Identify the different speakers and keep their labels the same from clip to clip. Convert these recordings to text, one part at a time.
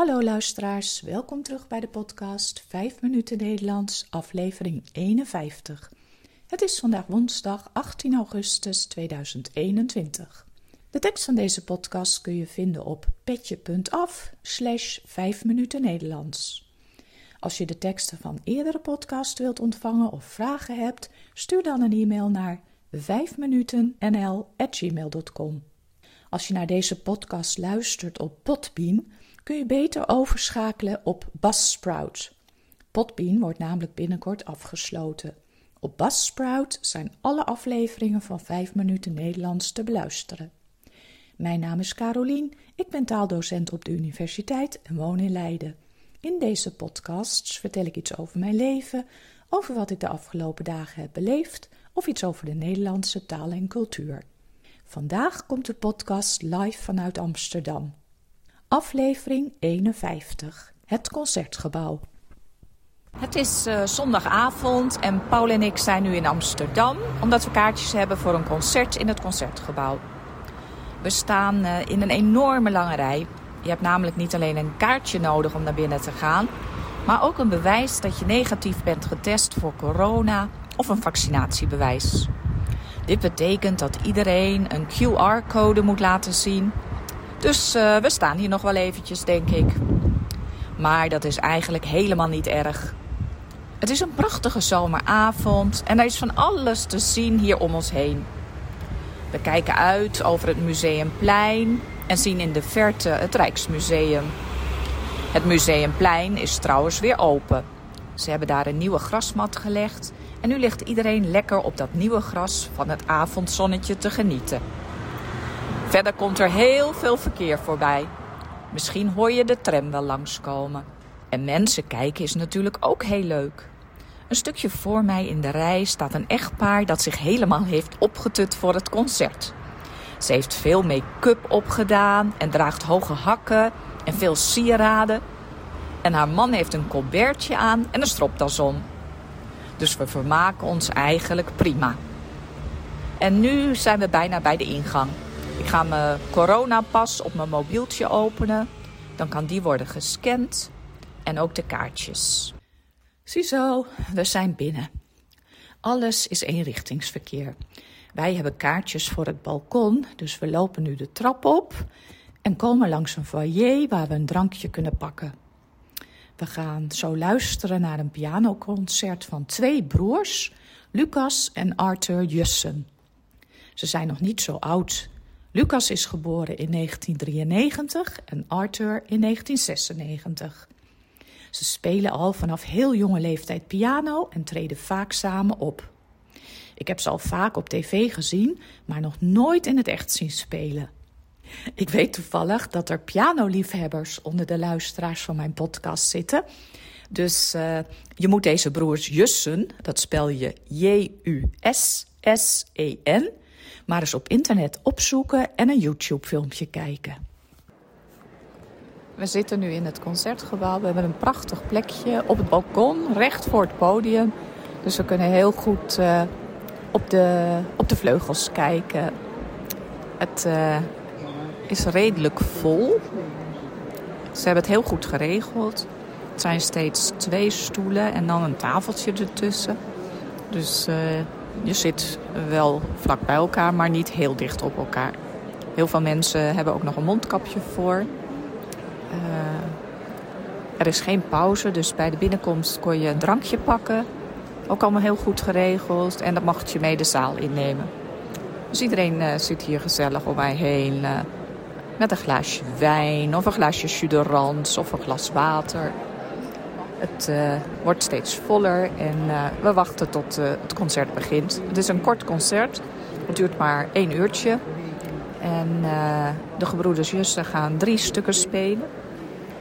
Speaker 1: Hallo luisteraars, welkom terug bij de podcast 5 minuten Nederlands, aflevering 51. Het is vandaag woensdag 18 augustus 2021. De tekst van deze podcast kun je vinden op petje.af slash 5 minuten Nederlands. Als je de teksten van eerdere podcast wilt ontvangen of vragen hebt, stuur dan een e-mail naar 5minutennl.gmail.com. Als je naar deze podcast luistert op Podbean, kun je beter overschakelen op Buzzsprout. Podbean wordt namelijk binnenkort afgesloten. Op Buzzsprout zijn alle afleveringen van 5 minuten Nederlands te beluisteren. Mijn naam is Carolien, ik ben taaldocent op de universiteit en woon in Leiden. In deze podcasts vertel ik iets over mijn leven, over wat ik de afgelopen dagen heb beleefd of iets over de Nederlandse taal en cultuur. Vandaag komt de podcast live vanuit Amsterdam. Aflevering 51. Het Concertgebouw.
Speaker 2: Het is uh, zondagavond en Paul en ik zijn nu in Amsterdam omdat we kaartjes hebben voor een concert in het Concertgebouw. We staan uh, in een enorme lange rij. Je hebt namelijk niet alleen een kaartje nodig om naar binnen te gaan, maar ook een bewijs dat je negatief bent getest voor corona of een vaccinatiebewijs. Dit betekent dat iedereen een QR-code moet laten zien. Dus uh, we staan hier nog wel eventjes, denk ik. Maar dat is eigenlijk helemaal niet erg. Het is een prachtige zomeravond en er is van alles te zien hier om ons heen. We kijken uit over het Museumplein en zien in de verte het Rijksmuseum. Het Museumplein is trouwens weer open. Ze hebben daar een nieuwe grasmat gelegd en nu ligt iedereen lekker op dat nieuwe gras van het avondzonnetje te genieten. Verder komt er heel veel verkeer voorbij. Misschien hoor je de tram wel langskomen. En mensen kijken is natuurlijk ook heel leuk. Een stukje voor mij in de rij staat een echtpaar dat zich helemaal heeft opgetut voor het concert. Ze heeft veel make-up opgedaan en draagt hoge hakken en veel sieraden. En haar man heeft een colbertje aan en een stropdas om. Dus we vermaken ons eigenlijk prima. En nu zijn we bijna bij de ingang. Ik ga mijn coronapas op mijn mobieltje openen. Dan kan die worden gescand. En ook de kaartjes. Ziezo, we zijn binnen. Alles is eenrichtingsverkeer. Wij hebben kaartjes voor het balkon, dus we lopen nu de trap op en komen langs een foyer waar we een drankje kunnen pakken. We gaan zo luisteren naar een pianoconcert van twee broers, Lucas en Arthur Jussen. Ze zijn nog niet zo oud. Lucas is geboren in 1993 en Arthur in 1996. Ze spelen al vanaf heel jonge leeftijd piano en treden vaak samen op. Ik heb ze al vaak op tv gezien, maar nog nooit in het echt zien spelen. Ik weet toevallig dat er pianoliefhebbers onder de luisteraars van mijn podcast zitten. Dus uh, je moet deze broers Jussen, dat spel je J-U-S-S-E-N, maar eens op internet opzoeken en een YouTube-filmpje kijken. We zitten nu in het concertgebouw. We hebben een prachtig plekje op het balkon, recht voor het podium. Dus we kunnen heel goed uh, op, de, op de vleugels kijken. Het uh, is redelijk vol. Ze hebben het heel goed geregeld. Het zijn steeds twee stoelen en dan een tafeltje ertussen. Dus uh, je zit wel vlak bij elkaar, maar niet heel dicht op elkaar. Heel veel mensen hebben ook nog een mondkapje voor. Uh, er is geen pauze, dus bij de binnenkomst kon je een drankje pakken. Ook allemaal heel goed geregeld. En dat mag je mee de zaal innemen. Dus iedereen uh, zit hier gezellig om mij heen. Met een glaasje wijn of een glaasje jus of een glas water. Het uh, wordt steeds voller en we wachten tot het concert begint. Het is een kort concert. Het duurt maar één uurtje. En de gebroeders Jussen gaan drie stukken spelen.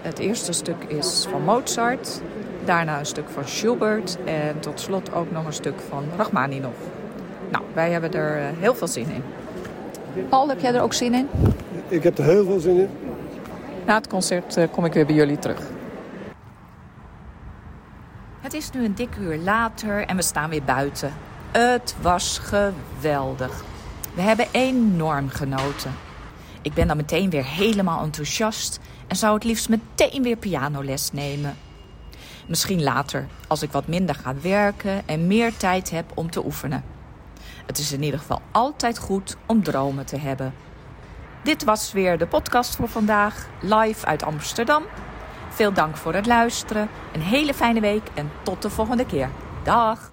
Speaker 2: Het eerste stuk is van Mozart, daarna een stuk van Schubert en tot slot ook nog een stuk van Rachmaninoff. Nou, wij hebben er eh, heel veel zin in. Paul, heb jij er ook zin in?
Speaker 3: Ik heb er heel veel zin in.
Speaker 2: Na het concert eh, kom ik weer bij jullie terug. Het is nu een dik uur later en we staan weer buiten. Het was geweldig. We hebben enorm genoten. Ik ben dan meteen weer helemaal enthousiast en zou het liefst meteen weer pianoles nemen. Misschien later, als ik wat minder ga werken en meer tijd heb om te oefenen. Het is in ieder geval altijd goed om dromen te hebben. Dit was weer de podcast voor vandaag, live uit Amsterdam. Veel dank voor het luisteren, een hele fijne week en tot de volgende keer. Dag!